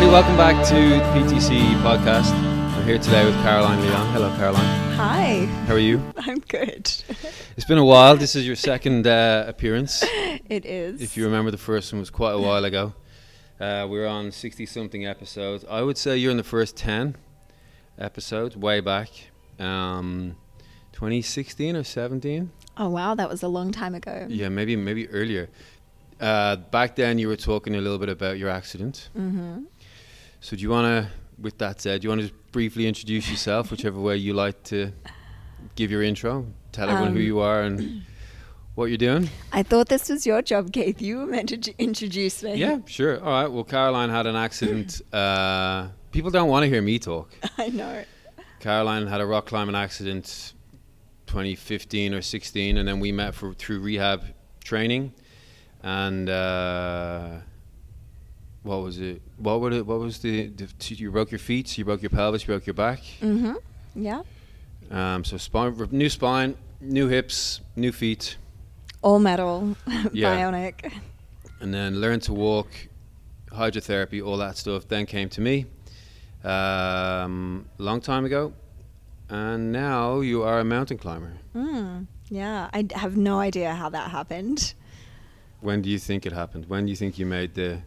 everybody. Welcome back to the PTC podcast. I'm here today with Caroline Leon. Hello, Caroline. Hi, How are you? I'm good. It's been a while. This is your second uh, appearance. It is. If you remember, the first one was quite a while ago. Uh, we were on 60 something episodes. I would say you're in the first 10 episodes, way back. Um, 2016 or 17? oh wow, that was a long time ago. Yeah, maybe maybe earlier. Uh, back then, you were talking a little bit about your accident. Mm-hmm. So do you want to, with that said, do you want to just briefly introduce yourself, whichever way you like to give your intro? Tell everyone who Um, you are and what you're doing. I thought this was your job, Keith. You were meant to introduce me. Yeah, sure. All right. Well, Caroline had an accident. Uh, people don't want to hear me talk. I know. Caroline had a rock climbing accident 2015 or 16, and then we met for through rehab training. And uh, what was it? What were the, What was the, the? t- You broke your feet. You broke your pelvis. You broke your back. Mm-hmm. Yeah. Um, so spine, new spine, new hips, new feet, All metal, Yeah. bionic. and then learn to walk, hydrotherapy, all that stuff. Then came to me, um, long time ago, and now you are a mountain climber. Mm. Yeah, I d- have no idea how that happened. When do you think it happened? When do you think you made the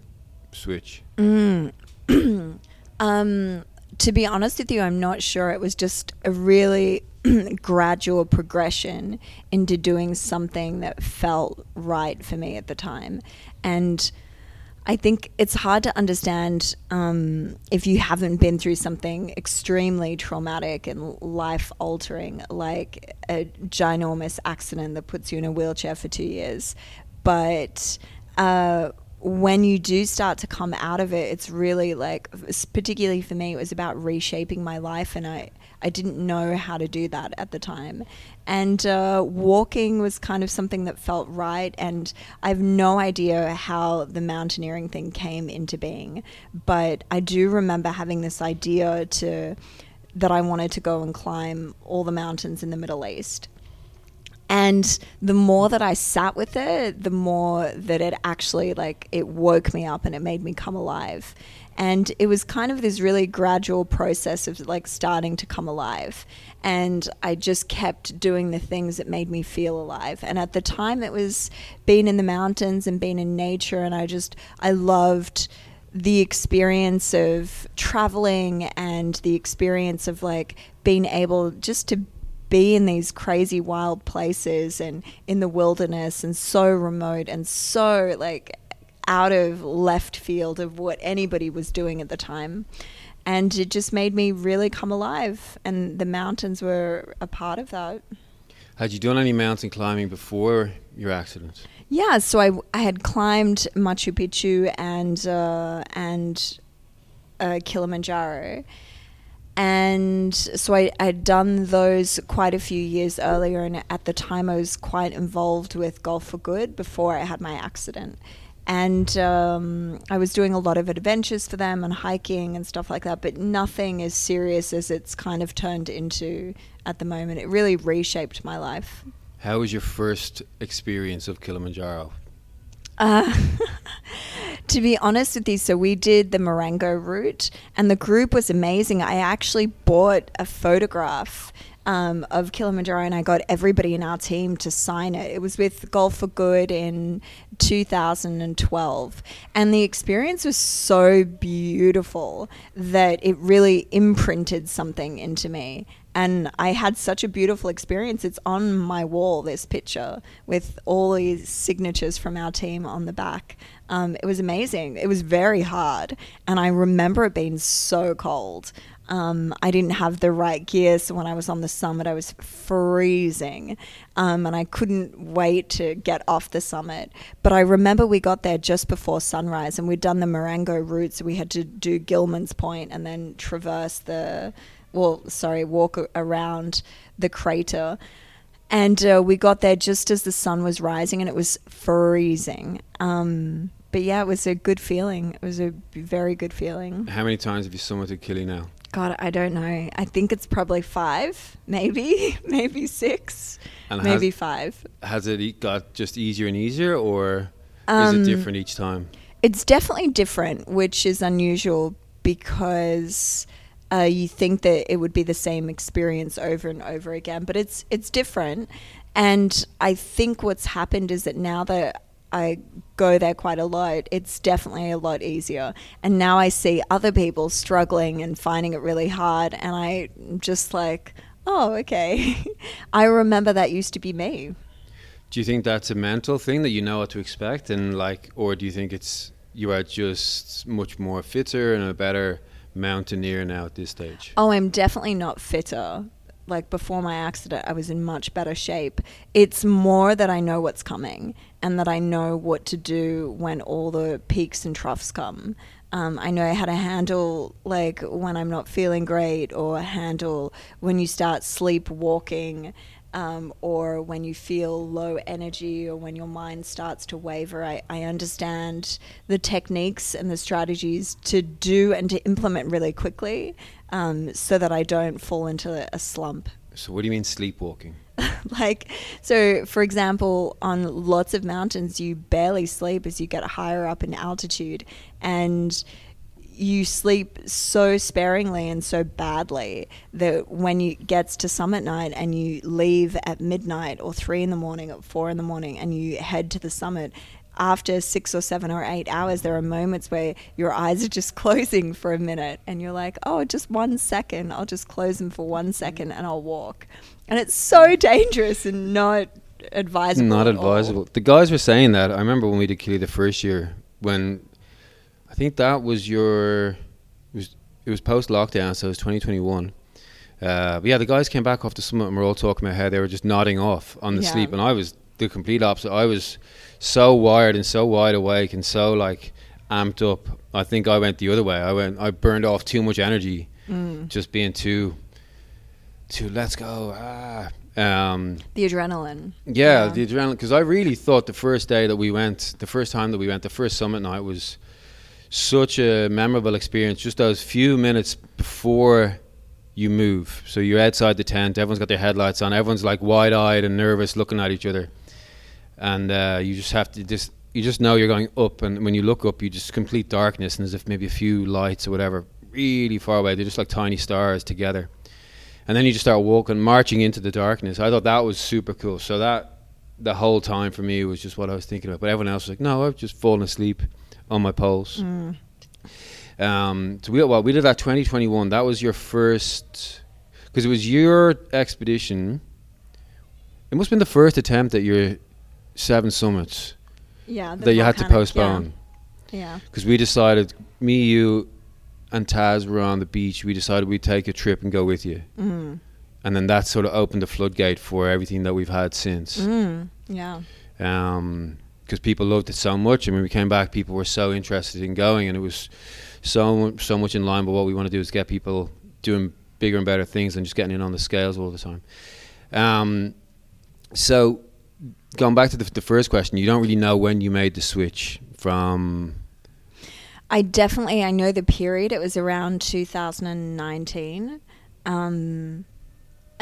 switch? Mm. um, to be honest with you, I'm not sure. It was just a really gradual progression into doing something that felt right for me at the time. And I think it's hard to understand um, if you haven't been through something extremely traumatic and life altering, like a ginormous accident that puts you in a wheelchair for two years. But uh, when you do start to come out of it, it's really like, particularly for me, it was about reshaping my life, and I, I didn't know how to do that at the time. And uh, walking was kind of something that felt right, and I have no idea how the mountaineering thing came into being, but I do remember having this idea to that I wanted to go and climb all the mountains in the Middle East. And the more that I sat with it, the more that it actually like it woke me up and it made me come alive. And it was kind of this really gradual process of like starting to come alive. And I just kept doing the things that made me feel alive. And at the time, it was being in the mountains and being in nature. And I just, I loved the experience of traveling and the experience of like being able just to be in these crazy wild places and in the wilderness and so remote and so like out of left field of what anybody was doing at the time. And it just made me really come alive and the mountains were a part of that. Had you done any mountain climbing before your accident? Yeah, so I, I had climbed Machu Picchu and uh, and uh, Kilimanjaro, and so I had done those quite a few years earlier. And at the time, I was quite involved with Gulf for Good before I had my accident, and um, I was doing a lot of adventures for them and hiking and stuff like that. But nothing as serious as it's kind of turned into at the moment. It really reshaped my life. How was your first experience of Kilimanjaro? Uh, to be honest with you, so we did the Marangu route, and the group was amazing. I actually bought a photograph um, of Kilimanjaro, and I got everybody in our team to sign it. It was with Gulf for Good in 2012, and the experience was so beautiful that it really imprinted something into me and I had such a beautiful experience. It's on my wall, this picture with all these signatures from our team on the back. Um, it was amazing. It was very hard, and I remember it being so cold. Um, I didn't have the right gear, so when I was on the summit, I was freezing, um, and I couldn't wait to get off the summit. But I remember we got there just before sunrise, and we'd done the Marangu route, so we had to do Gilman's Point and then traverse the well, sorry, walk around the crater. And uh, we got there just as the sun was rising and it was freezing. Um, but yeah, it was a good feeling. It was a very good feeling. How many times have you summited Kili now? God, I don't know. I think it's probably five, maybe, maybe six, And maybe has, five. has it got just easier and easier, or is Um, it different each time? It's definitely different, which is unusual because uh, you think that it would be the same experience over and over again, but it's it's different. And I think what's happened is that now that I go there quite a lot, it's definitely a lot easier. And now I see other people struggling and finding it really hard, and I'm just like, oh, okay. I remember that used to be me. Do you think that's a mental thing that you know what to expect, and like, or do you think it's you are just much more fitter and a better mountaineer now at this stage? Oh, I'm definitely not fitter. Like before my accident, I was in much better shape. It's more that I know what's coming and that I know what to do when all the peaks and troughs come. Um, I know how to handle like when I'm not feeling great, or handle when you start sleepwalking, um, or when you feel low energy, or when your mind starts to waver. I, I understand the techniques and the strategies to do and to implement really quickly, um, so that I don't fall into a slump. So, what do you mean sleepwalking? like so for example on lots of mountains you barely sleep as you get higher up in altitude and you sleep so sparingly and so badly that when you gets to summit night and you leave at midnight or three in the morning or four in the morning and you head to the summit after six or seven or eight hours, there are moments where your eyes are just closing for a minute and you're like, oh, just one second. I'll just close them for one second and I'll walk. And it's so dangerous and not advisable. Not advisable. The guys were saying that. I remember when we did Kili the first year, when I think that was your, it was, it was post lockdown, so it was 2021. Uh, but yeah, the guys came back off the summit and we're all talking about how they were just nodding off on the Yeah. sleep, and I was the complete opposite. I was so wired and so wide awake and so like amped up. I think I went the other way. I went. I burned off too much energy, Mm. just being too, too. Let's go. Ah. Um, The adrenaline. yeah, Yeah. the adrenaline. Because I really thought the first day that we went, the first time that we went, the first summit night was such a memorable experience. Just those few minutes before you move. So you're outside the tent, everyone's got their headlights on, everyone's like wide eyed and nervous looking at each other. And uh, you just have to just, you just know you're going up. And when you look up, you just complete darkness and as if maybe a few lights or whatever really far away. They're just like tiny stars together. And then you just start walking, marching into the darkness. I thought that was super cool. So that, the whole time for me was just what I was thinking about. But everyone else was like, no, I've just fallen asleep on my poles. Mm. Um, so we well we did that 2021. That was your first because it was your expedition. It must have been the first attempt at your seven summits Yeah. that you had to postpone Yeah. yeah. because we decided me, you, and Taz were on the beach. We decided we'd take a trip and go with you, Mm. and then that sort of opened the floodgate for everything that we've had since. Mm. Yeah. um because people loved it so much and when we came back people were so interested in going and it was so so much in line with what we want to do is get people doing bigger and better things than just getting in on the scales all the time um so going back to the, the first question you don't really know when you made the switch from I definitely I know the period. It was around 2019, um,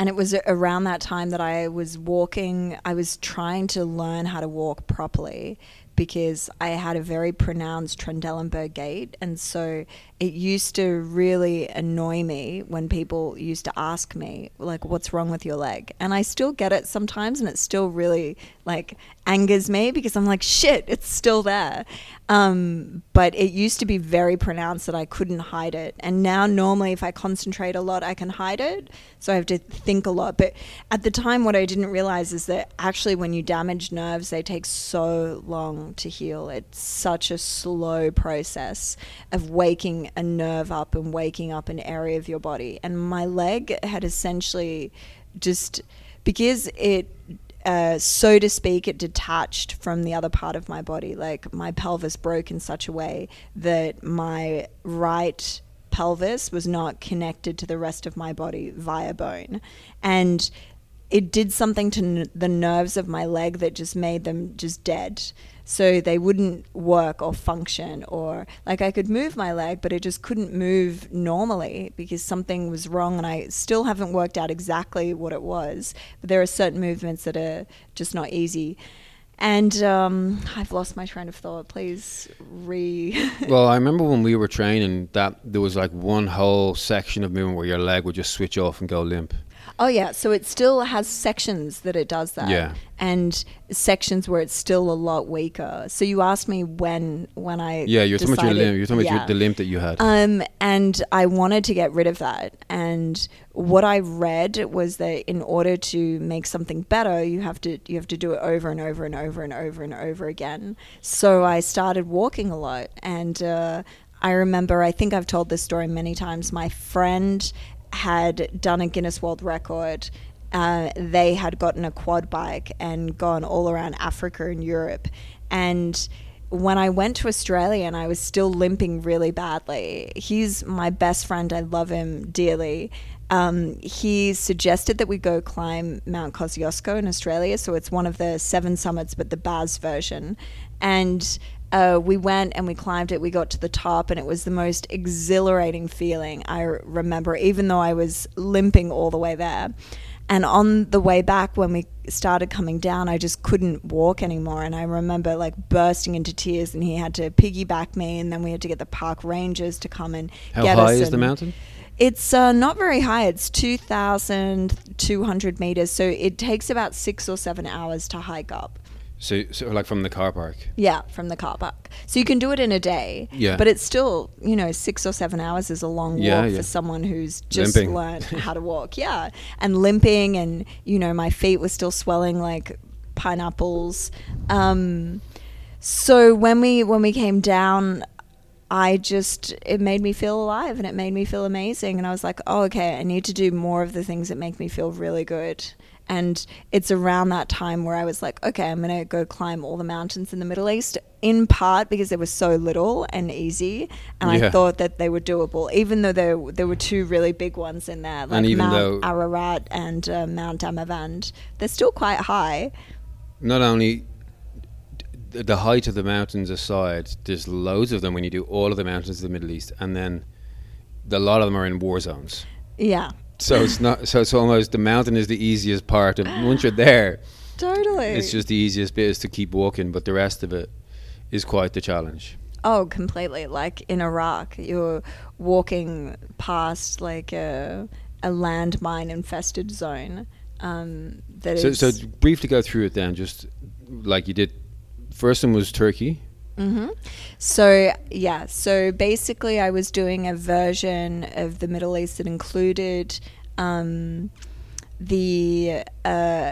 and it was around that time that I was walking. I was trying to learn how to walk properly because I had a very pronounced Trendelenburg gait, and so it used to really annoy me when people used to ask me like, "What's wrong with your leg?" And I still get it sometimes, and it still really like angers me because I'm like, "Shit, it's still there." Um, but it used to be very pronounced that I couldn't hide it. And now, normally, if I concentrate a lot, I can hide it. So I have to think a lot. But at the time, what I didn't realize is that actually, when you damage nerves, they take so long to heal. It's such a slow process of waking a nerve up and waking up an area of your body. And my leg had essentially just because it uh, so to speak, it detached from the other part of my body. Like my pelvis broke in such a way that my right pelvis was not connected to the rest of my body via bone. And it did something to n- the nerves of my leg that just made them just dead. So they wouldn't work or function, or like I could move my leg, but it just couldn't move normally because something was wrong. And I still haven't worked out exactly what it was, but there are certain movements that are just not easy. and um, I've lost my train of thought. Please re. well, I remember when we were training that there was like one whole section of movement where your leg would just switch off and go limp. Oh yeah, so it still has sections that it does that. Yeah. And sections where it's still a lot weaker. So you asked me when when I Yeah, you're talking about your decided- limp. You're talking about yeah. your, the limp that you had. Um, and I wanted to get rid of that. And what I read was that in order to make something better, you have to you have to do it over and over and over and over and over again. So I started walking a lot, and uh, I remember I think I've told this story many times. My friend had done a Guinness World Record. Uh, they had gotten a quad bike and gone all around Africa and Europe, and when I went to Australia and I was still limping really badly, he's my best friend. I love him dearly. Um, he suggested that we go climb Mount Kosciuszko in Australia. So it's one of the seven summits, but the Bass version. And uh, we went and we climbed it. We got to the top, and it was the most exhilarating feeling I remember, even though I was limping all the way there. And on the way back, when we started coming down, I just couldn't walk anymore. And I remember like bursting into tears, and he had to piggyback me, and then we had to get the park rangers to come and How get high us. is the mountain? It's uh, not very high. It's 2,200 meters. So it takes about six or seven hours to hike up. So, so like from the car park. Yeah, from the car park. So you can do it in a day. Yeah. But it's still, you know, six or seven hours is a long walk Yeah, yeah. for someone who's just Limping. learned how to walk. Yeah. And limping, and, you know, my feet were still swelling like pineapples. Um, so when we when we came down, I just it made me feel alive and it made me feel amazing and I was like, "Oh, okay, I need to do more of the things that make me feel really good." And it's around that time where I was like, "Okay, I'm going to go climb all the mountains in the Middle East." In part because there was so little and easy, and Yeah. I thought that they were doable, even though there there were two really big ones in there, like Mount though- Ararat and uh, Mount Damavand. They're still quite high. Not only the height of the mountains aside, there's loads of them when you do all of the mountains of the Middle East, and then the, a lot of them are in war zones. Yeah, So it's not. So it's almost the mountain is the easiest part, and once you're there, totally. it's just the easiest bit is to keep walking, but the rest of it is quite the challenge. Oh, completely. Like in Iraq, you're walking past like a, a landmine infested zone. Um, that So, is. so briefly go through it then, just like you did. First one was Turkey. Hmm So yeah, so basically, I was doing a version of the Middle East that included um, the uh,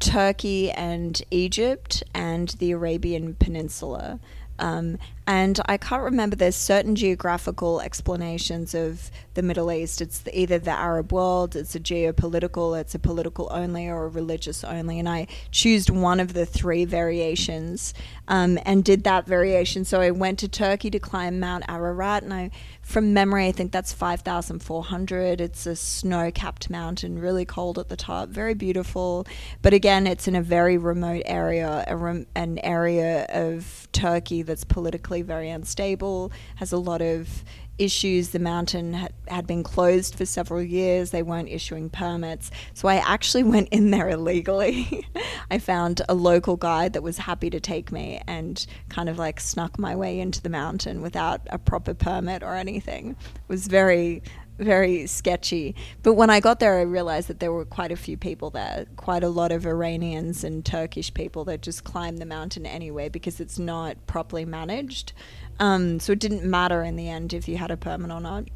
Turkey and Egypt and the Arabian Peninsula. Um, and I can't remember. There's certain geographical explanations of the Middle East. It's the, either the Arab world, it's a geopolitical, it's a political only, or a religious only. And I choose one of the three variations um, and did that variation. So I went to Turkey to climb Mount Ararat, and I, from memory, I think that's 5,400. It's a snow-capped mountain, really cold at the top, very beautiful. But again, it's in a very remote area, rem- an area of Turkey that's politically very unstable, has a lot of issues. The mountain had, had been closed for several years. They weren't issuing permits. So I actually went in there illegally. I found a local guide that was happy to take me and kind of like snuck my way into the mountain without a proper permit or anything. It was very very sketchy. But when I got there, I realized that there were quite a few people there, quite a lot of Iranians and Turkish people that just climb the mountain anyway because it's not properly managed. Um, so it didn't matter in the end if you had a permit or not.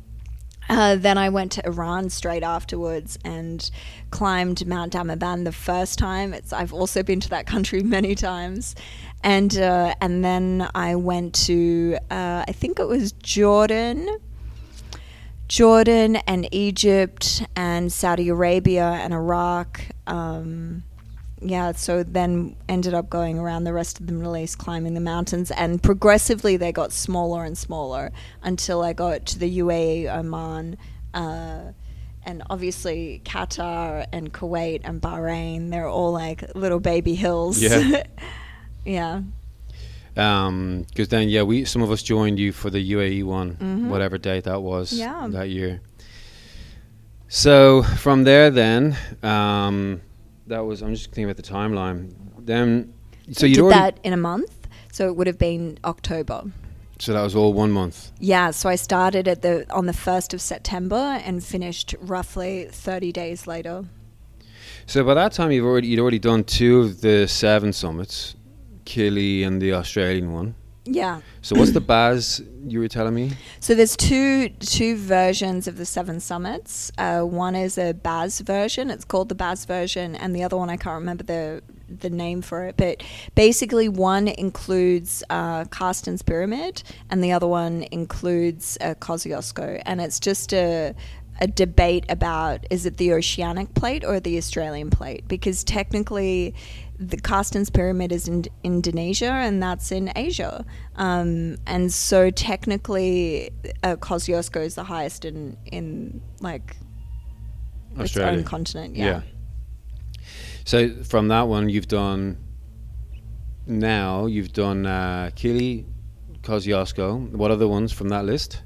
Uh, then I went to Iran straight afterwards and climbed Mount Damavand the first time. It's I've also been to that country many times, and uh, and then I went to uh, I think it was Jordan. Jordan and Egypt and Saudi Arabia and Iraq. Um, yeah, so then ended up going around the rest of the Middle East, climbing the mountains, and progressively they got smaller and smaller until I got to the UAE, Oman, uh, and obviously Qatar and Kuwait and Bahrain. They're all like little baby hills. Yeah. yeah. Because then, yeah, we some of us joined you for the UAE one, Mhm. whatever date that was Yeah. that year. So from there, then um, that was. I'm just thinking about the timeline. Then So I you'd did that in a month, so it would have been October. so that was all one month. Yeah, so I started at the on the first of September and finished roughly thirty days later. So by that time, you've already you'd already done two of the seven summits, Kili and the Australian one. Yeah. So what's the Bass you were telling me? So there's two two versions of the seven summits. Uh, one is a Bass version. It's called the Bass version, and the other one I can't remember the the name for it. But basically, one includes uh, Carstensz Pyramid, and the other one includes uh, Kosciuszko, and it's just a a debate about is it the oceanic plate or the Australian plate? Because technically, the Carstensz Pyramid is in Indonesia and that's in Asia. Um, and so technically, uh, Kosciuszko is the highest in, in like its own continent. Yeah. So from that one, you've done. Now you've done uh, Kili, Kosciuszko. What other ones from that list?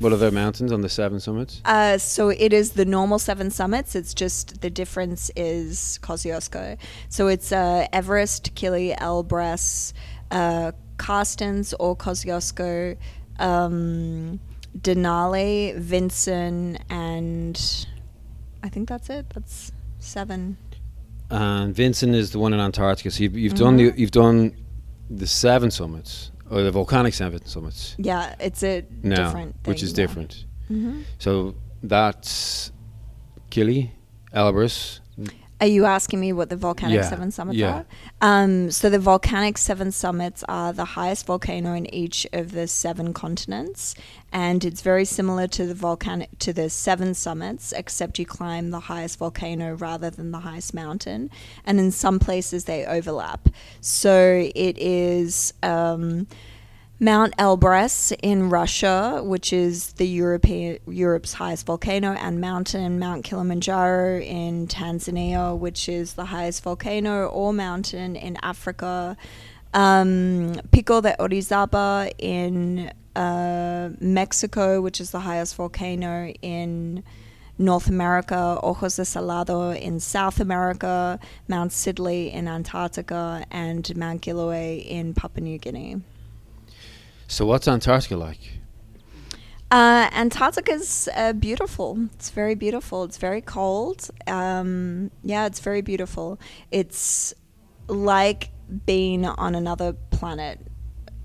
What are the mountains on the seven summits? Uh, so it is the normal seven summits. It's just the difference is Kosciuszko. So it's uh, Everest, Kili, Elbrus, uh, Carstensz or Kosciuszko, um, Denali, Vinson, and I think that's it. That's seven. And Vinson is the one in Antarctica. So you've, you've done the you've done the seven summits or the volcanic seven summits Yeah, it's a now, different which is yeah. different. Mhm. So that's Kili, Elbrus. Are you asking me what the volcanic Yeah, seven summits yeah. are? Um, so the volcanic seven summits are the highest volcano in each of the seven continents, and it's very similar to the volcanic to the seven summits, except you climb the highest volcano rather than the highest mountain, and in some places they overlap. So it is. Um, Mount Elbrus in Russia, which is the European Europe's highest volcano and mountain, Mount Kilimanjaro in Tanzania, which is the highest volcano or mountain in Africa, um, Pico de Orizaba in uh, Mexico, which is the highest volcano in North America, Ojos del Salado in South America, Mount Sidley in Antarctica, and Mount Giluwe in Papua New Guinea. So what's Antarctica like? Uh, Antarctica's uh, beautiful. It's very beautiful. It's very cold. Um, yeah, it's very beautiful. It's like being on another planet.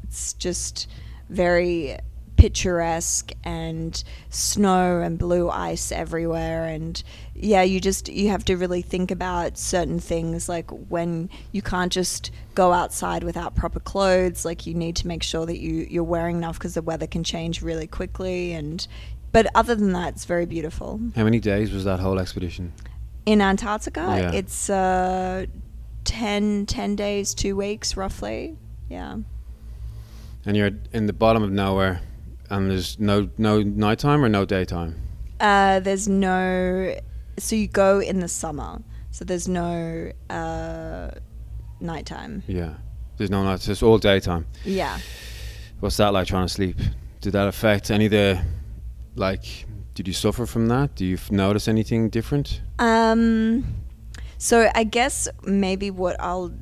It's just very picturesque and snow and blue ice everywhere. And yeah you just you have to really think about certain things like when you can't just go outside without proper clothes like you need to make sure that you you're wearing enough because the weather can change really quickly. And but other than that it's very beautiful. How many days was that whole expedition? in antarctica Yeah. it's uh 10 10 days 2 weeks roughly. Yeah. And you're in the bottom of nowhere, and there's no no nighttime or no daytime. Uh, there's no. So you go in the summer. So there's no uh, nighttime. Yeah, there's no nights. It's all daytime. Yeah. What's that like trying to sleep? Did that affect any of the like? Did you suffer from that? Do you f- notice anything different? Um, so I guess maybe what I'll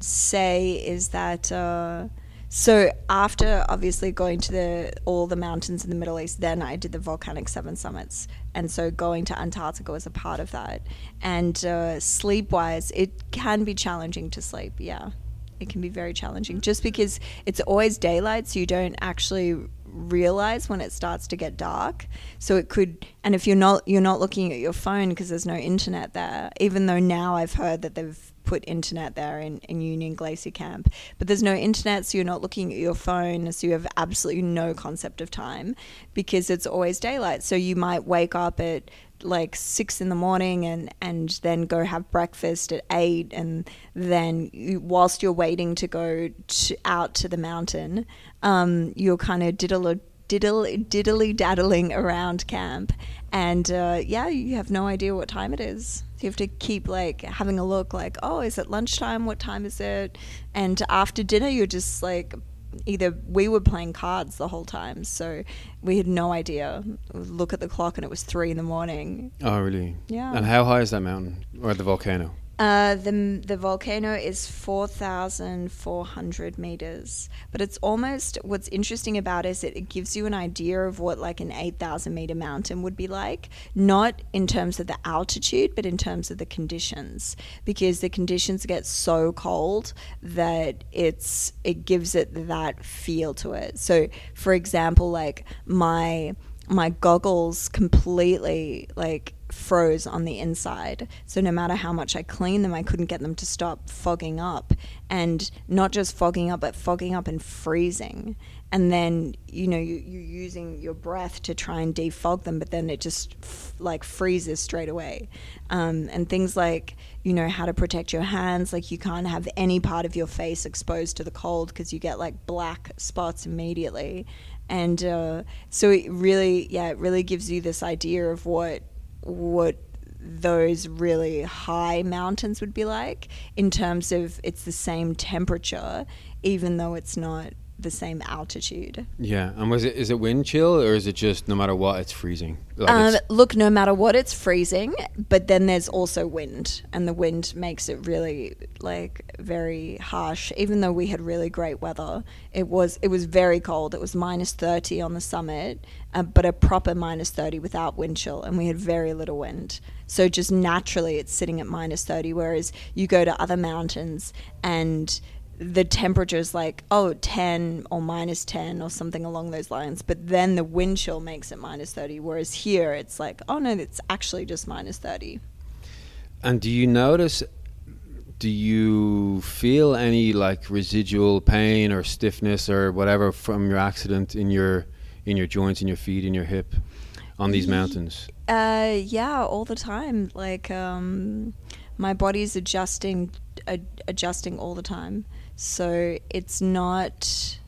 say is that. Uh, so after obviously going to the all the mountains in the Middle East, then I did the volcanic seven summits, and so going to Antarctica was a part of that. And uh, sleep wise, it can be challenging to sleep. Yeah, it can be very challenging just because it's always daylight, so you don't actually realize when it starts to get dark so it could and if you're not you're not looking at your phone because there's no internet there even though now i've heard that they've put internet there in, in union glacier camp. But there's no internet so you're not looking at your phone so you have absolutely no concept of time because it's always daylight. So you might wake up at like six in the morning and and then go have breakfast at eight and then you, whilst you're waiting to go to, out to the mountain um, you're kind of diddle diddle diddly daddling around camp and uh, yeah you have no idea what time it is you have to keep like having a look like oh is it lunchtime what time is it and after dinner you're just like either we were playing cards the whole time so we had no idea look at the clock and it was three in the morning Oh, really? Yeah. And how high is that mountain or the volcano? Uh, the the volcano is four thousand four hundred meters, but it's almost what's interesting about it is it, it gives you an idea of what like an eight thousand meter mountain would be like, not in terms of the altitude, but in terms of the conditions, because the conditions get so cold that it's it gives it that feel to it. So, for example, like my my goggles completely like froze on the inside. So no matter how much I cleaned them, I couldn't get them to stop fogging up. And not just fogging up, but fogging up and freezing. And then, you know, you, you're using your breath to try and defog them, but then it just f- like freezes straight away. Um, and things like, you know, how to protect your hands. Like you can't have any part of your face exposed to the cold because you get like black spots immediately. And uh, so it really, yeah, it really gives you this idea of what what those really high mountains would be like in terms of it's the same temperature even though it's not the same altitude. Yeah, and was it is it wind chill or is it just no matter what it's freezing? Like um, it's look, no matter what, it's freezing, but then there's also wind, and the wind makes it really like very harsh. Even though we had really great weather, it was it was very cold. It was minus thirty on the summit, uh, but a proper minus thirty without wind chill, and we had very little wind. So just naturally, it's sitting at minus thirty. Whereas you go to other mountains and the temperature is like oh 10 or minus 10 or something along those lines but then the wind chill makes it minus 30 whereas here it's like oh no it's actually just minus 30 and do you notice do you feel any like residual pain or stiffness or whatever from your accident in your in your joints in your feet in your hip on these mountains? uh yeah all the time. Like um my body's adjusting adjusting all the time so it's not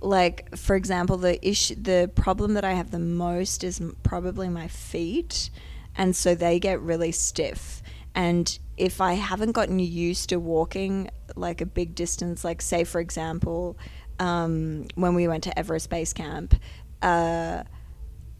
like for example the issue the problem that I have the most is probably my feet and so they get really stiff. And if I haven't gotten used to walking like a big distance like say for example um, when we went to Everest Base Camp uh,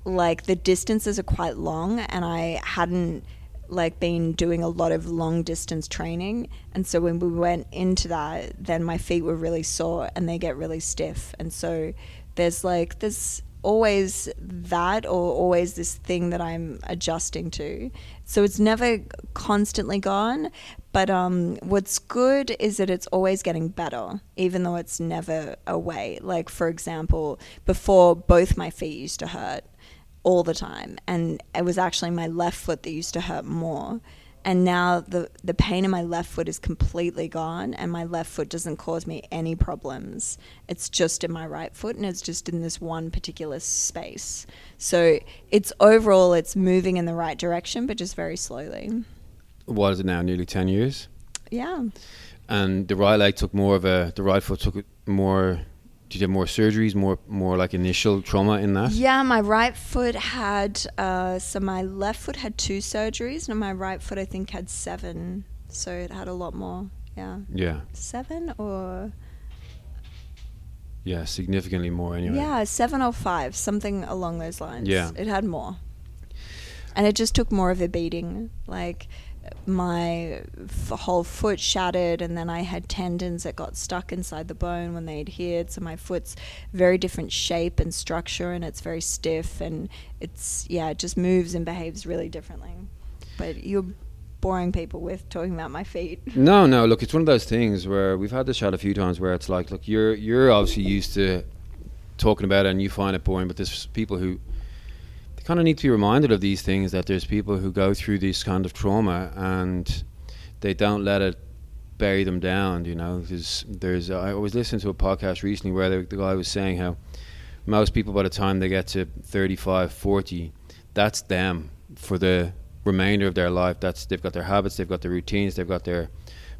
like the distances are quite long and I hadn't like been doing a lot of long distance training. And so when we went into that then my feet were really sore and they get really stiff. And so there's like there's always that or always this thing that I'm adjusting to. So it's never constantly gone. But um, what's good is that it's always getting better even though it's never away. Like for example before both my feet used to hurt all the time. And it was actually my left foot that used to hurt more. And now the, the pain in my left foot is completely gone, and my left foot doesn't cause me any problems. It's just in my right foot, and it's just in this one particular space. So it's overall, it's moving in the right direction, but just very slowly. What is it now? Nearly 10 years? Yeah. And the right leg took more of a, the right foot took more did you have more surgeries, more more like initial trauma in that? Yeah, my right foot had uh, so my left foot had two surgeries, and my right foot I think had seven. So it had a lot more. Yeah. Yeah. Seven or. Yeah, significantly more anyway. Yeah, seven or five, something along those lines. Yeah. It had more. And it just took more of a beating. Like, my f- whole foot shattered and then I had tendons that got stuck inside the bone when they adhered so my foot's very different shape and structure and it's very stiff and it's yeah it just moves and behaves really differently. But you're boring people with talking about my feet. No no look it's one of those things where we've had this chat a few times where it's like look you're you're obviously used to talking about it and you find it boring but there's people who kind of need to be reminded of these things that there's people who go through this kind of trauma and they don't let it bury them down. You know, there's there's I was listening to a podcast recently where the, the guy was saying how most people by the time they get to 35, 40, that's them for the remainder of their life. That's they've got their habits, they've got their routines, they've got their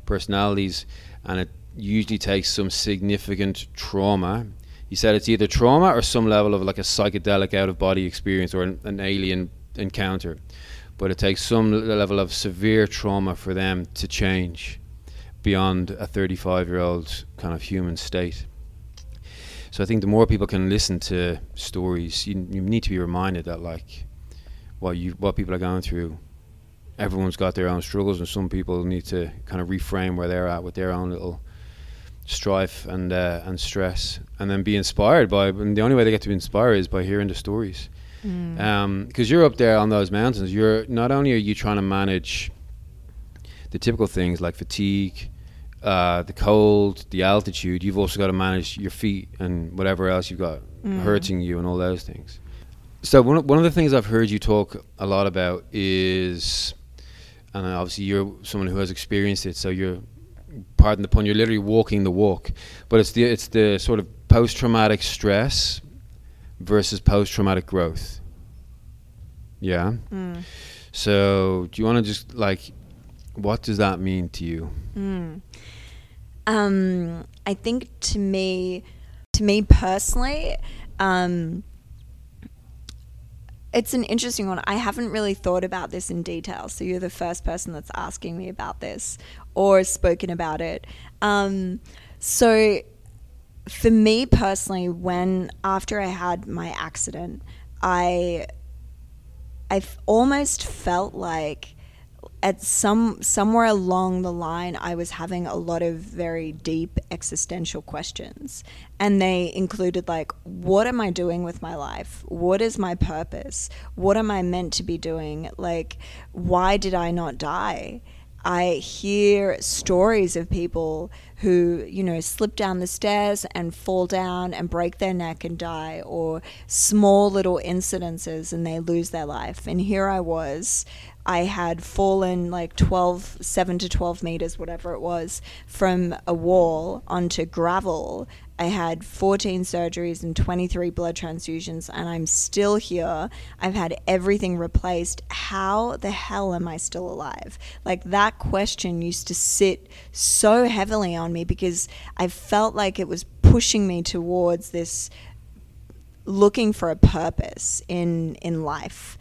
personalities, and it usually takes some significant trauma you said it's either trauma or some level of like a psychedelic out of body experience or an, an alien encounter. But it takes some level of severe trauma for them to change beyond a 35 year old kind of human state. So I think the more people can listen to stories, you, you need to be reminded that like what you what people are going through everyone's got their own struggles, and some people need to kind of reframe where they're at with their own little strife and uh, and stress, and then be inspired by. And the only way they get to be inspired is by hearing the stories. Because um, you're up there on those mountains, you're not only are you trying to manage the typical things like fatigue, uh, the cold, the altitude. You've also got to manage your feet and whatever else you've got hurting you and all those things. So one of, one of the things I've heard you talk a lot about is, and obviously you're someone who has experienced it, so you're, pardon the pun, you're literally walking the walk. But it's the it's the sort of post traumatic stress versus post traumatic growth. Yeah. Mm. So do you want to just like, what does that mean to you? Mm. Um, I think to me, to me personally, um, it's an interesting one. I haven't really thought about this in detail. So you're the first person that's asking me about this or spoken about it. Um, so for me personally, when after I had my accident, I I almost felt like at some somewhere along the line I was having a lot of very deep existential questions. And they included like what am I doing with my life? What is my purpose? What am I meant to be doing? Like why did I not die I hear stories of people who, you know, slip down the stairs and fall down and break their neck and die, or small little incidences and they lose their life. And here I was, I had fallen like 12, 7 to 12 meters, whatever it was, from a wall onto gravel I had 14 surgeries and 23 blood transfusions, and I'm still here. I've had everything replaced. How the hell am I still alive? Like that question used to sit so heavily on me because I felt like it was pushing me towards this looking for a purpose in in life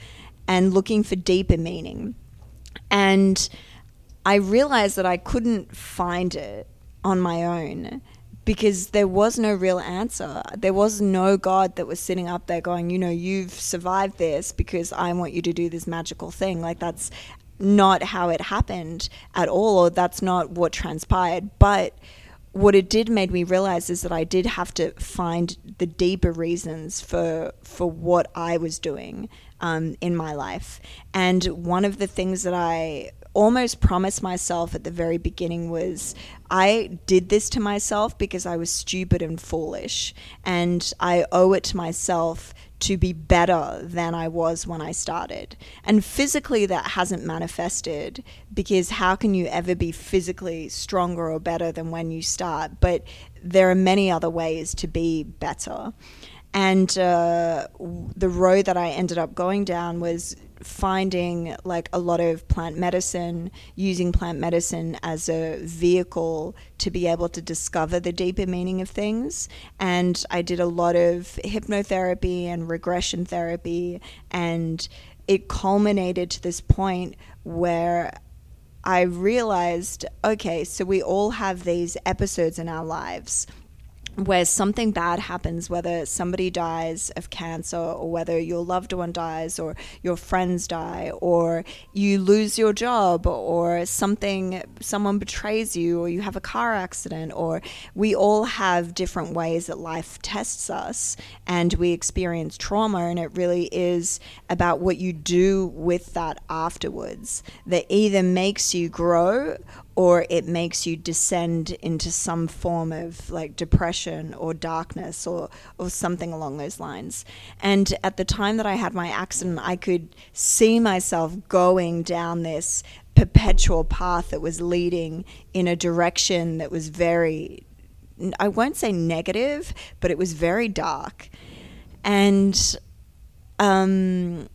and looking for deeper meaning. And I realized that I couldn't find it on my own because there was no real answer. There was no God that was sitting up there going, you know, you've survived this because I want you to do this magical thing. Like that's not how it happened at all, or that's not what transpired. But what it did made me realize is that I did have to find the deeper reasons for for what I was doing um, in my life. And one of the things that I almost promised myself at the very beginning was I did this to myself because I was stupid and foolish, and I owe it to myself to be better than I was when I started. And physically, that hasn't manifested because how can you ever be physically stronger or better than when you start? But there are many other ways to be better. And uh, the road that I ended up going down was finding like a lot of plant medicine, using plant medicine as a vehicle to be able to discover the deeper meaning of things. And I did a lot of hypnotherapy and regression therapy, and it culminated to this point where I realized okay, so we all have these episodes in our lives where something bad happens, whether somebody dies of cancer or whether your loved one dies or your friends die or you lose your job or something, someone betrays you or you have a car accident or we all have different ways that life tests us and we experience trauma and it really is about what you do with that afterwards that either makes you grow or it makes you descend into some form of like depression or darkness or, or something along those lines. And at the time that I had my accident, I could see myself going down this perpetual path that was leading in a direction that was very, I won't say negative, but it was very dark. And, um,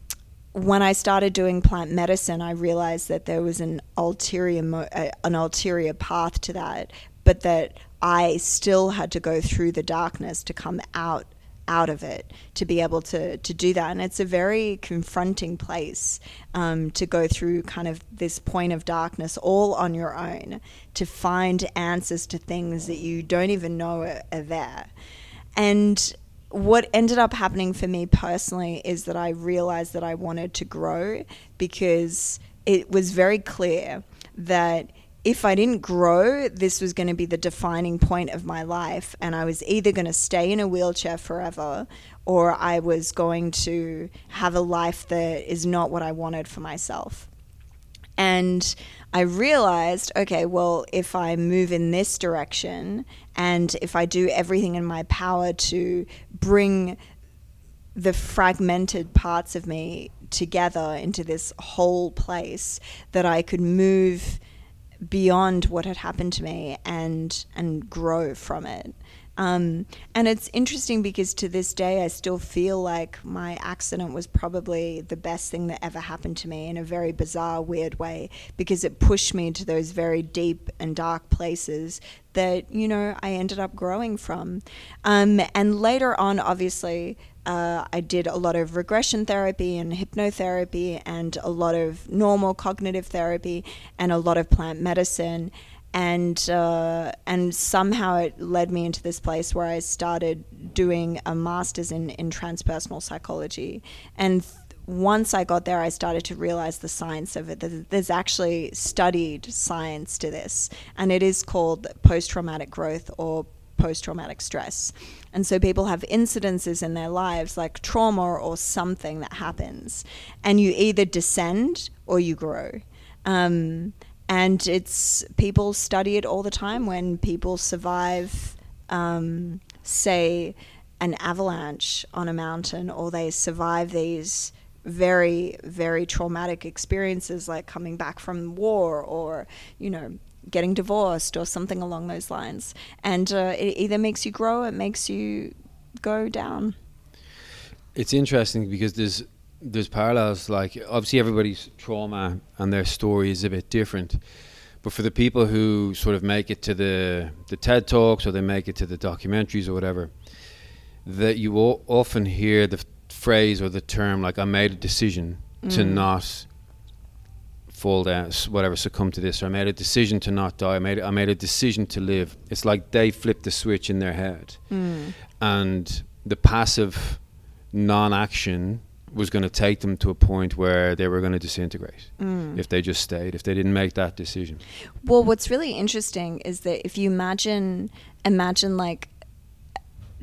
when I started doing plant medicine, I realized that there was an ulterior uh, an ulterior path to that, but that I still had to go through the darkness to come out out of it to be able to to do that. And it's a very confronting place um, to go through kind of this point of darkness all on your own to find answers to things that you don't even know are, are there. And what ended up happening for me personally is that I realized that I wanted to grow because it was very clear that if I didn't grow, this was going to be the defining point of my life. And I was either going to stay in a wheelchair forever or I was going to have a life that is not what I wanted for myself. And I realized, okay, well, if I move in this direction and if I do everything in my power to bring the fragmented parts of me together into this whole place, that I could move beyond what had happened to me and and grow from it. Um, and it's interesting because to this day, I still feel like my accident was probably the best thing that ever happened to me in a very bizarre, weird way because it pushed me to those very deep and dark places that, you know, I ended up growing from. Um, and later on, obviously, uh, I did a lot of regression therapy and hypnotherapy and a lot of normal cognitive therapy and a lot of plant medicine and uh, and somehow it led me into this place where I started doing a master's in in transpersonal psychology and th- once I got there, I started to realize the science of it. There's actually studied science to this, and it is called post traumatic growth or post traumatic stress. And so people have incidences in their lives like trauma or something that happens, and you either descend or you grow. Um, and it's people study it all the time when people survive, um, say, an avalanche on a mountain, or they survive these very, very traumatic experiences like coming back from war or, you know, getting divorced or something along those lines. And uh, it either makes you grow, it makes you go down. It's interesting because there's there's parallels. Like obviously everybody's trauma and their story is a bit different, but for the people who sort of make it to the the TED talks or they make it to the documentaries or whatever, that you often hear the phrase or the term like "I made a decision mm. to not." fall down, whatever, succumb to this, or I made a decision to not die. I made I made a decision to live. It's like they flipped the switch in their head, mm. and the passive non-action was going to take them to a point where they were going to disintegrate mm. if they just stayed, if they didn't make that decision. Well, what's really interesting is that if you imagine, imagine like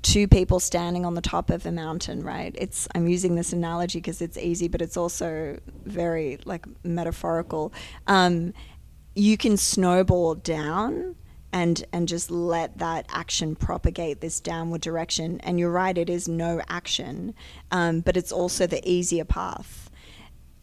two people standing on the top of a mountain, right? It's I'm using this analogy because it's easy, but it's also very like metaphorical. Um, you can snowball down and and just let that action propagate this downward direction. And you're right, it is no action, um, but it's also the easier path.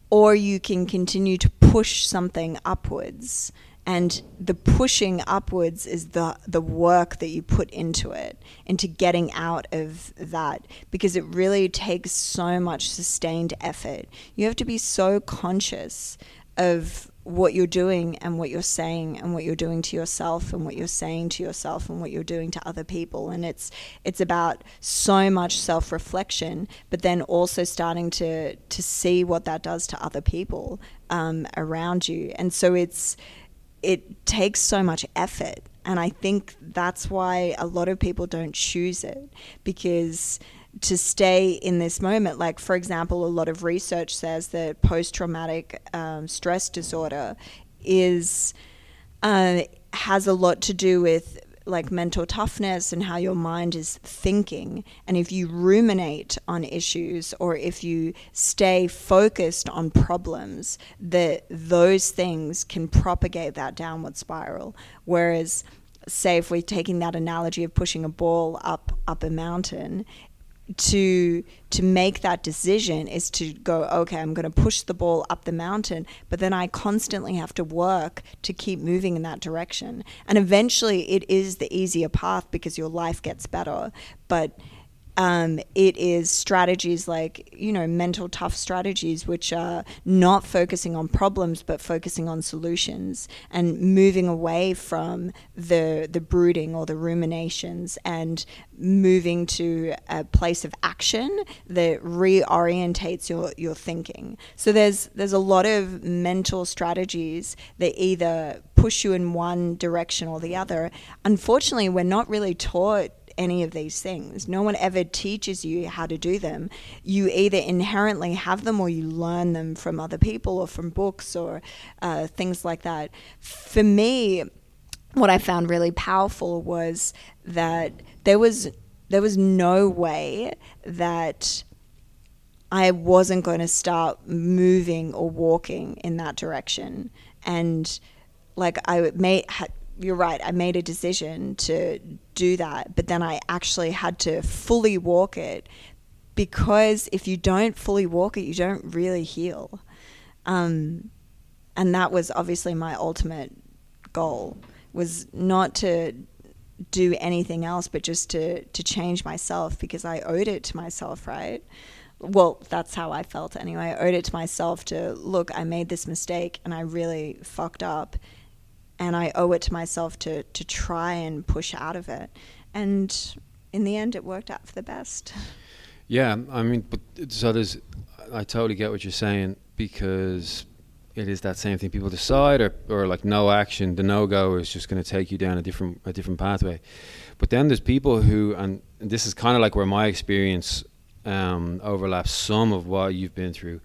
Or you can continue to push something upwards, and the pushing upwards is the the work that you put into it, into getting out of that, because it really takes so much sustained effort. You have to be so conscious of what you're doing and what you're saying and what you're doing to yourself and what you're saying to yourself and what you're doing to other people. And it's it's about so much self-reflection but then also starting to to see what that does to other people um, around you. And so it's it takes so much effort. And I think that's why a lot of people don't choose it because to stay in this moment. Like, for example, a lot of research says that post traumatic um, stress disorder is uh, has a lot to do with like mental toughness and how your mind is thinking. And if you ruminate on issues or if you stay focused on problems, that those things can propagate that downward spiral. Whereas say if we're taking that analogy of pushing a ball up up a mountain to to make that decision is to go okay i'm going to push the ball up the mountain but then i constantly have to work to keep moving in that direction. And eventually it is the easier path because your life gets better. But um, it is strategies like, you know, mental tough strategies, which are not focusing on problems, but focusing on solutions and moving away from the, the brooding or the ruminations and moving to a place of action that reorientates your, your thinking. So there's, there's a lot of mental strategies that either push you in one direction or the other. Unfortunately, we're not really taught any of these things. No one ever teaches you how to do them. You either inherently have them or you learn them from other people or from books or uh, things like that. For me, what I found really powerful was that there was there was no way that I wasn't going to start moving or walking in that direction. And like I made, you're right, I made a decision to do that, but then I actually had to fully walk it because if you don't fully walk it, you don't really heal. Um, and that was obviously my ultimate goal was not to do anything else but just to to change myself because I owed it to myself, right? well, that's how I felt anyway. I owed it to myself to look, I made this mistake and I really fucked up. And I owe it to myself to, to try and push out of it. And in the end, it worked out for the best. Yeah, I mean, but so there's, I totally get what you're saying because it is that same thing. People decide, or, or like no action, the no go is just going to take you down a different a different pathway. But then there's people who, and this is kind of like where my experience um, overlaps some of what you've been through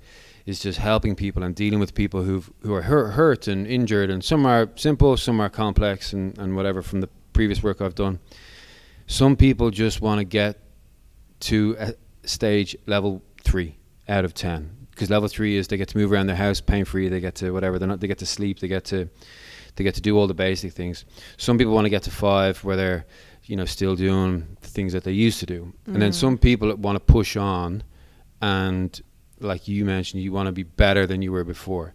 is just helping people and dealing with people who who are hurt, hurt and injured, and some are simple, some are complex, and, and whatever from the previous work I've done. Some people just want to get to a stage level three out of ten because level three is they get to move around their house pain free, they get to whatever, they're not they get to sleep, they get to they get to do all the basic things. Some people want to get to five where they're you know still doing the things that they used to do mm. and then mm. some people want to push on and like you mentioned you want to be better than you were before.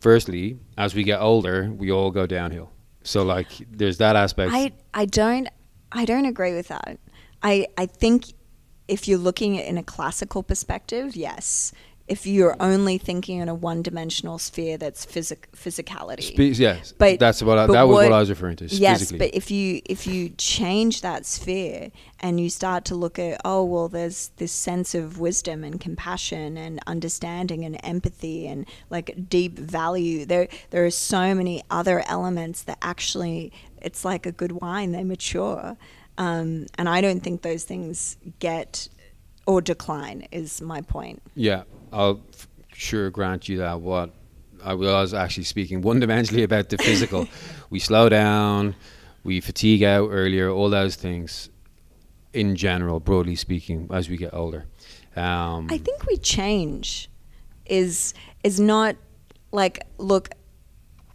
Firstly as we get older we all go downhill. So like there's that aspect. I i don't i don't agree with that. I i think if you're looking at in a classical perspective yes if you're only thinking in a one-dimensional sphere that's physic- physicality. Spe- yes, but that's what I, but that was what, what, I was referring to. Yes, physically. but if you if you change that sphere and you start to look at oh well, there's this sense of wisdom and compassion and understanding and empathy and like deep value. There there are so many other elements that actually it's like a good wine; they mature. Um, and I don't think those things get or decline is my point. Yeah, I'll f- sure grant you that. What I was actually speaking one dimensionally about the physical. we slow down, we fatigue out earlier, all those things in general, broadly speaking, as we get older. Um, I think we change is is not like look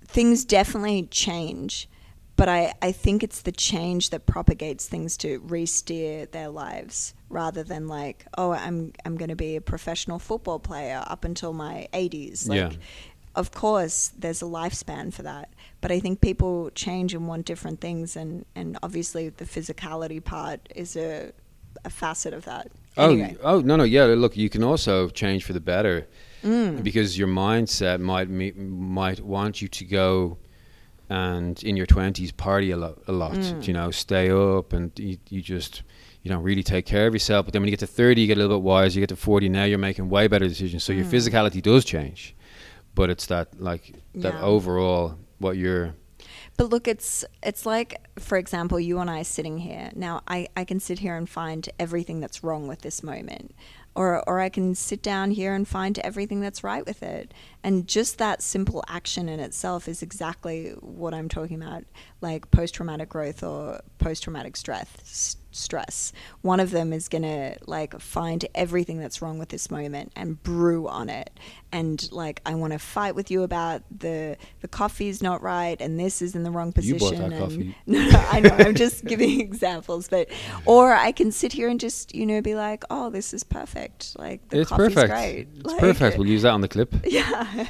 things definitely change but I, I think it's the change that propagates things to re-steer their lives rather than like oh I'm I'm going to be a professional football player up until my 80s like yeah. of course there's a lifespan for that but I think people change and want different things and and obviously the physicality part is a a facet of that oh oh no no yeah look you can also change for the better mm. because your mindset might might want you to go and in your 20s party a lot, a lot mm. you know stay up and you, you just you don't really take care of yourself but then when you get to 30 you get a little bit wiser you get to 40 now you're making way better decisions so mm. your physicality does change but it's that like that yeah. overall what you're but look it's it's like for example you and i sitting here now i i can sit here and find everything that's wrong with this moment or or I can sit down here and find everything that's right with it. And just that simple action in itself is exactly what I'm talking about, like post traumatic growth or post traumatic stress stress. One of them is going to like find everything that's wrong with this moment and brew on it. And like I want to fight with you about the the coffee's not right and this is in the wrong position. You bought that and coffee. No, no, I know. I'm just giving examples, but or I can sit here and just you know be like, oh, this is perfect. Like the it's coffee's perfect. great. It's like, perfect. We'll use that on the clip. Yeah.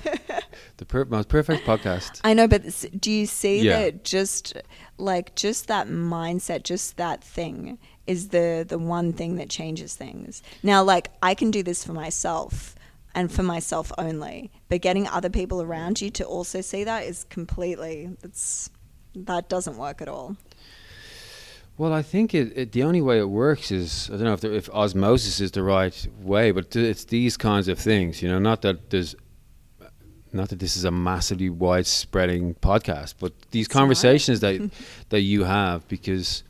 the per- most perfect podcast. I know, but do you see yeah. that just like just that mindset, just that thing is the the one thing that changes things. Now, like I can do this for myself and for myself only, but getting other people around you to also see that is completely that doesn't work at all. Well, I think it, it, the only way it works is I don't know if, there, if osmosis is the right way, but it's these kinds of things. You know, not that there's not that this is a massively widespreading podcast, but these conversations that that you have because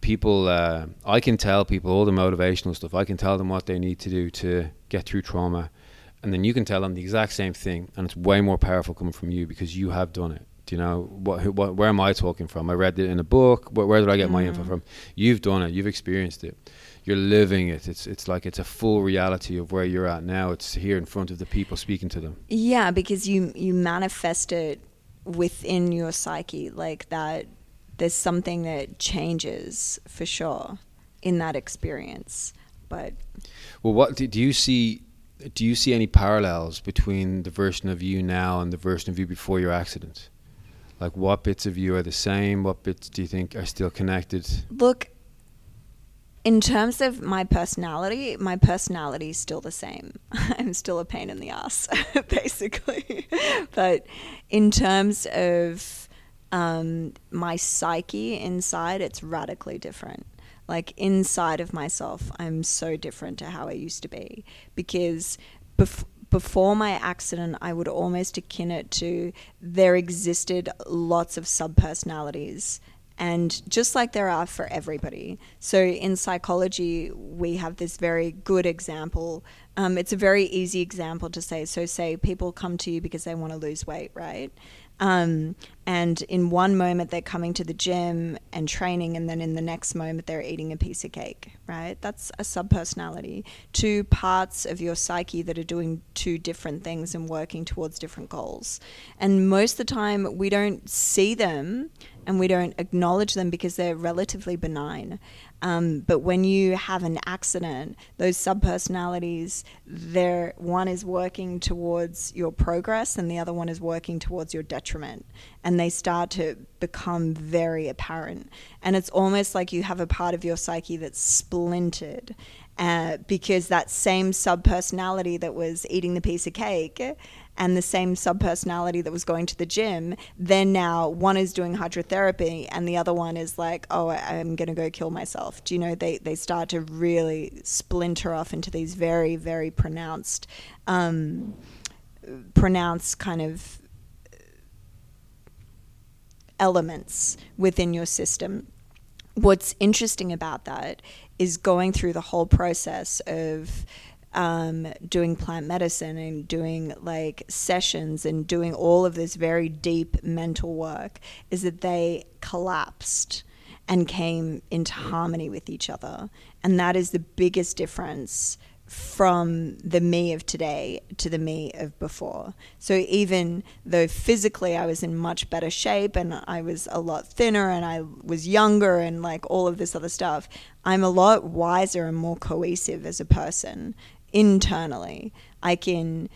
people, uh, I can tell people all the motivational stuff. I can tell them what they need to do to get through trauma, and then you can tell them the exact same thing, and it's way more powerful coming from you because you have done it. Do you know what, who, what? Where am I talking from? I read it in a book. Where, where did I get mm. my info mm. from? You've done it. You've experienced it. You're living it. It's it's like it's a full reality of where you're at now. It's here in front of the people speaking to them. Yeah, because you you manifest it within your psyche, like that. There's something that changes for sure in that experience. But well, what do, do you see? Do you see any parallels between the version of you now and the version of you before your accident? Like, what bits of you are the same? What bits do you think are still connected? Look, in terms of my personality, my personality is still the same. I'm still a pain in the ass, basically. but in terms of um, my psyche inside, it's radically different. Like inside of myself, I'm so different to how I used to be because before before my accident, I would almost akin it to there existed lots of subpersonalities. And just like there are for everybody. So in psychology, we have this very good example. Um, it's a very easy example to say. So, say people come to you because they want to lose weight, right? Um, and in one moment they're coming to the gym and training, and then in the next moment they're eating a piece of cake, right? That's a subpersonality. Two parts of your psyche that are doing two different things and working towards different goals. And most of the time we don't see them and we don't acknowledge them because they're relatively benign. Um, but when you have an accident, those subpersonalities, there one is working towards your progress and the other one is working towards your detriment, and they start to become very apparent. And it's almost like you have a part of your psyche that's splintered, uh, because that same subpersonality that was eating the piece of cake and the same subpersonality that was going to the gym, then now one is doing hydrotherapy and the other one is like, oh, I'm going to go kill myself. Do you know, they, they start to really splinter off into these very, very pronounced, um, pronounced kind of elements within your system. What's interesting about that is going through the whole process of um, doing plant medicine and doing like sessions and doing all of this very deep mental work is that they collapsed and came into harmony with each other. And that is the biggest difference from the me of today to the me of before. So even though physically I was in much better shape and I was a lot thinner and I was younger and like all of this other stuff, I'm a lot wiser and more cohesive as a person internally. I can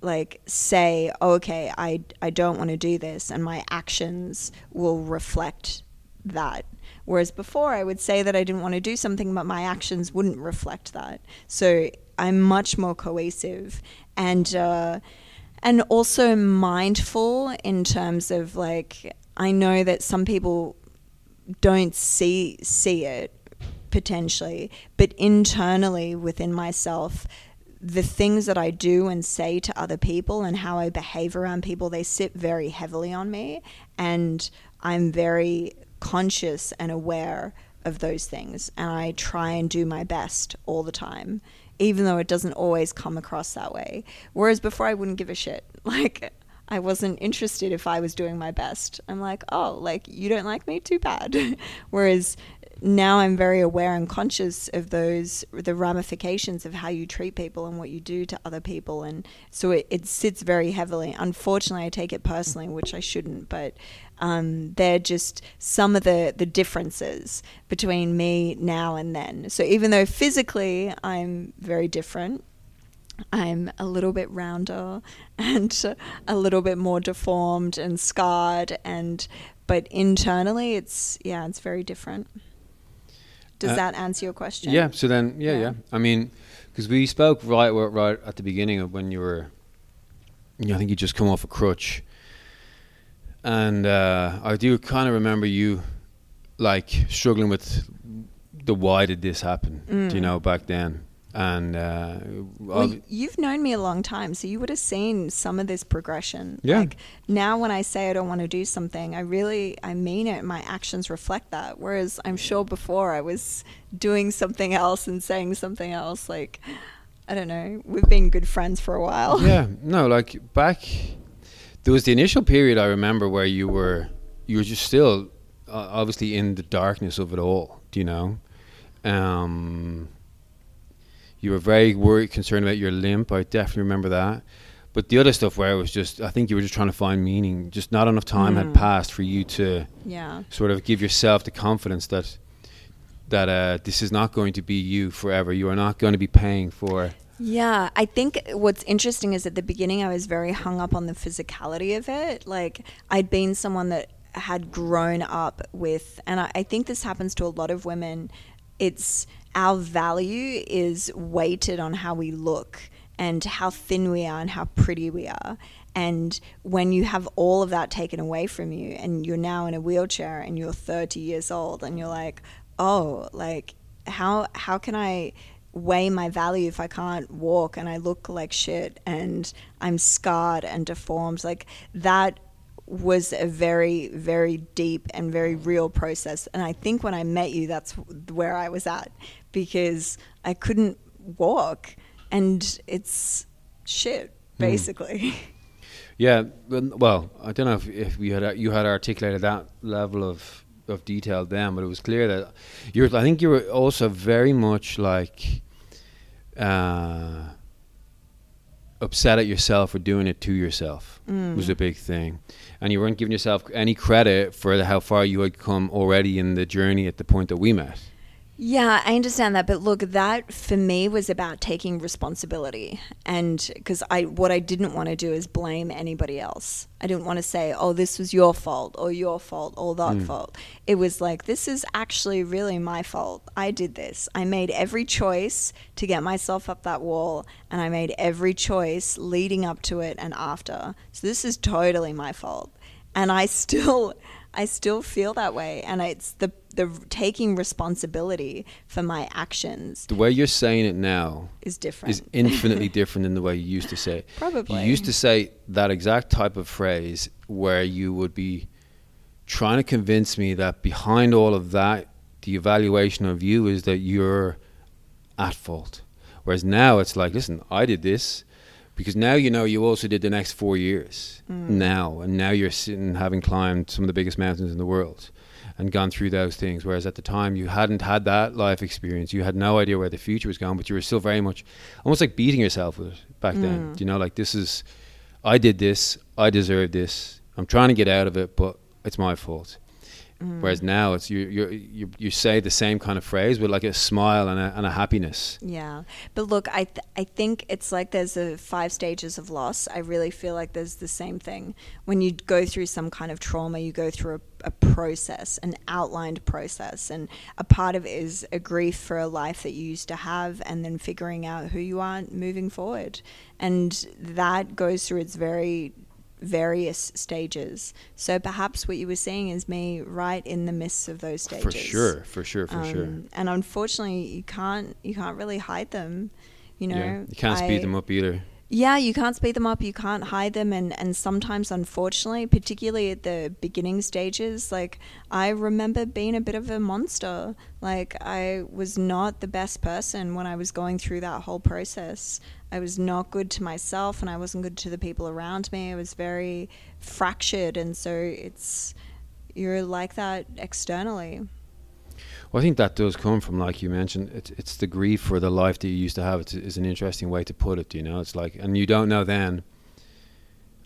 like say, okay, I, I don't want to do this, and my actions will reflect that. Whereas before, I would say that I didn't want to do something, but my actions wouldn't reflect that. So I'm much more cohesive and uh, and also mindful in terms of like I know that some people don't see see it potentially, but internally within myself, the things that I do and say to other people and how I behave around people, they sit very heavily on me. And I'm very conscious and aware of those things. And I try and do my best all the time, even though it doesn't always come across that way. Whereas before, I wouldn't give a shit. Like, I wasn't interested if I was doing my best. I'm like, oh, like, you don't like me? Too bad. Whereas now I'm very aware and conscious of those the ramifications of how you treat people and what you do to other people. And so it, it sits very heavily. Unfortunately I take it personally which I shouldn't but um, they're just some of the the differences between me now and then. So even though physically I'm very different I'm a little bit rounder and a little bit more deformed and scarred and but internally it's yeah it's very different does uh, that answer your question? Yeah. So then, yeah, yeah. yeah. I mean, because we spoke right, right at the beginning of when you were, you know, I think you just come off a crutch, and uh, I do kind of remember you, like struggling with the why did this happen? Mm. Do you know back then? And uh, Well, you've known me a long time, so you would have seen some of this progression. Yeah. Like now, when I say I don't want to do something, I really I mean it. My actions reflect that. Whereas I'm sure before I was doing something else and saying something else. Like I don't know. We've been good friends for a while. yeah, no, like back there was the initial period I remember where you were you were just still uh, obviously in the darkness of it all. Do you know? Um, you were very worried, concerned about your limp. I definitely remember that. But the other stuff where it was just, I think you were just trying to find meaning. Just not enough time had Mm. passed for you to Yeah. sort of give yourself the confidence that that uh, this is not going to be you forever. You are not going to be paying for. Yeah, I think what's interesting is at the beginning I was very hung up on the physicality of it. Like I'd been someone that had grown up with, and I, I think this happens to a lot of women. It's our value is weighted on how we look and how thin we are and how pretty we are. And when you have all of that taken away from you and you're now in a wheelchair and you're 30 years old and you're like, oh, like how how can I weigh my value if I can't walk and I look like shit and I'm scarred and deformed? Like that was a very very deep and very real process and I think when I met you that's where I was at because I couldn't walk and it's shit basically. Yeah, well, I don't know if, if we had you had articulated that level of of detail then, but it was clear that you're. I think you were also very much like uh, upset at yourself for doing it to yourself mm. was a big thing, and you weren't giving yourself any credit for the, how far you had come already in the journey at the point that we met. Yeah, I understand that, but look, that for me was about taking responsibility, and because I what I didn't want to do is blame anybody else. I didn't want to say, "Oh, this was your fault," or "your fault," or "that mm. fault." It was like, "This is actually really my fault. I did this. I made every choice to get myself up that wall, and I made every choice leading up to it and after. So this is totally my fault." And I still I still feel that way, and it's the the taking responsibility for my actions The way you're saying it now is different. is infinitely different than the way you used to say it. Probably. You used to say that exact type of phrase where you would be trying to convince me that behind all of that, the evaluation of you is that you're at fault. Whereas now it's like, listen, I did this because now you know you also did the next four years mm. now, and now you're sitting having climbed some of the biggest mountains in the world and gone through those things. Whereas at the time you hadn't had that life experience, you had no idea where the future was going, but you were still very much almost like beating yourself with it back then. Mm. You know, like this is, I did this, I deserve this. I'm trying to get out of it, but it's my fault. Whereas now it's you, you you you say the same kind of phrase with like a smile and a, and a happiness. Yeah, but look, I th- I think it's like there's a five stages of loss. I really feel like there's the same thing when you go through some kind of trauma. You go through a, a process, an outlined process, and a part of it is a grief for a life that you used to have, and then figuring out who you are moving forward, and that goes through its very various stages. So perhaps what you were seeing is me right in the midst of those stages. For sure, for sure, for sure. Um, And unfortunately, you can't you can't really hide them. You know, yeah, you can't speed them up either. Yeah, you can't speed them up. You can't hide them, and and sometimes, unfortunately, particularly at the beginning stages, like I remember being a bit of a monster. Like I was not the best person when I was going through that whole process. I was not good to myself, and I wasn't good to the people around me. I was very fractured, and so it's you're like that externally. Well, I think that does come from, like you mentioned, it's it's the grief for the life that you used to have. It's, is an interesting way to put it. You know, it's like, and you don't know then.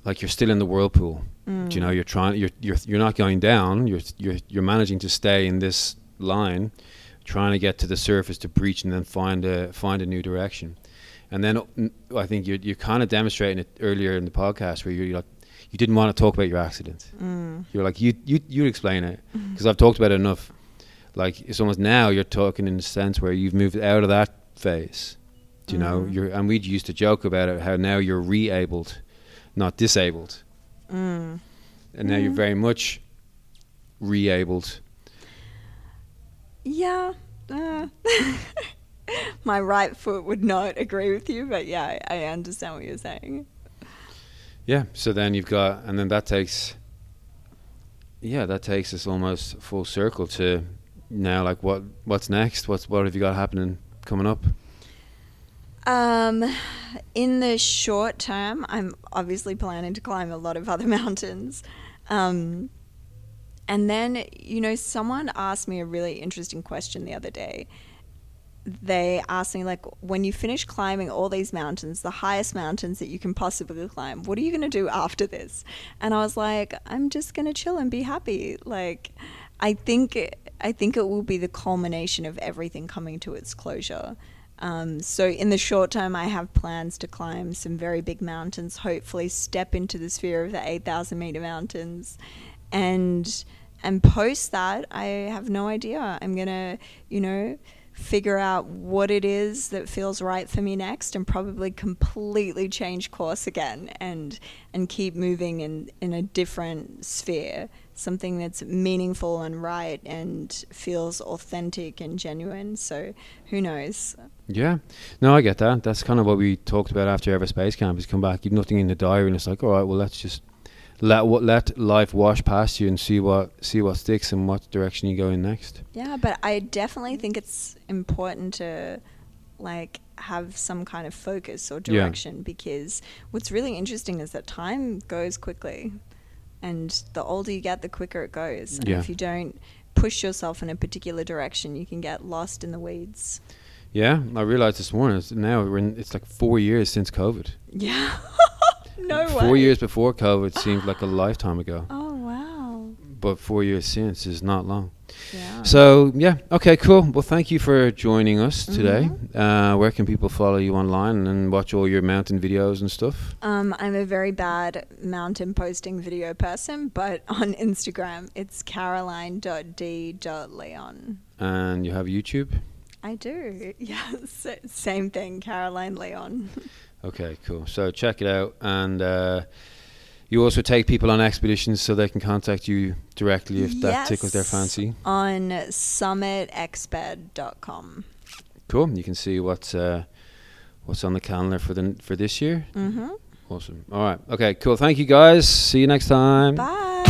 Like you're still in the whirlpool. Do You know, mm. you're trying. You're you're you're not going down. You're you're you're managing to stay in this line, trying to get to the surface to breach and then find a find a new direction. And then I think you're you're kind of demonstrating it earlier in the podcast where you're like, you didn't want to talk about your accident. Mm. You're like, you you you explain it mm. because I've talked about it enough like it's almost now you're talking in a sense where you've moved out of that phase. Do you know? You're and we used to joke about it how now you're re-abled, not disabled, Mm. and now you're very much re-abled. Yeah. Uh. my right foot would not agree with you, but yeah, I, I understand what you're saying. Yeah. So then you've got, and then that takes. Yeah, that takes us almost full circle to now. Like, what what's next? What's what have you got happening coming up? Um, in the short term, I'm obviously planning to climb a lot of other mountains. Um, and then, you know, someone asked me a really interesting question the other day. They asked me, like, when you finish climbing all these mountains, the highest mountains that you can possibly climb, what are you going to do after this? And I was like, I'm just going to chill and be happy. Like, I think, I think it will be the culmination of everything coming to its closure. Um, so in the short term, I have plans to climb some very big mountains. Hopefully, step into the sphere of the eight thousand meter mountains, and and post that, I have no idea. I'm gonna, you know, figure out what it is that feels right for me next, and probably completely change course again, and and keep moving in in a different sphere something that's meaningful and right and feels authentic and genuine. So who knows? Yeah, no, I get that. That's kind of what we talked about after every space Camp. Is come back, you've nothing in the diary, and it's like, all right, well, let's just let what let life wash past you and see what see what sticks and what direction you go in next. Yeah, but I definitely think it's important to like have some kind of focus or direction yeah. because what's really interesting is that time goes quickly and the older you get, the quicker it goes. And yeah. if you don't push yourself in a particular direction, you can get lost in the weeds. Yeah, I realized this morning. It's now we're in, it's like four years since COVID. Yeah, no four way. years before COVID seemed like a lifetime ago. Oh wow! But four years since is not long. Yeah. So yeah, okay, cool. Well, thank you for joining us today. Mm-hmm. Uh, where can people follow you online and watch all your mountain videos and stuff? Um, I'm a very bad mountain posting video person, but on Instagram it's caroline.d.leon. And you have YouTube. I do. Yeah, same thing, Caroline Leon. okay, cool. So check it out and. Uh, you also take people on expeditions so they can contact you directly if that tickles their fancy. On summitexped.com. Cool. You can see what's uh, what's on the calendar for the for this year. Mm-hmm. Awesome. All right. Okay. Cool. Thank you guys. See you next time. Bye.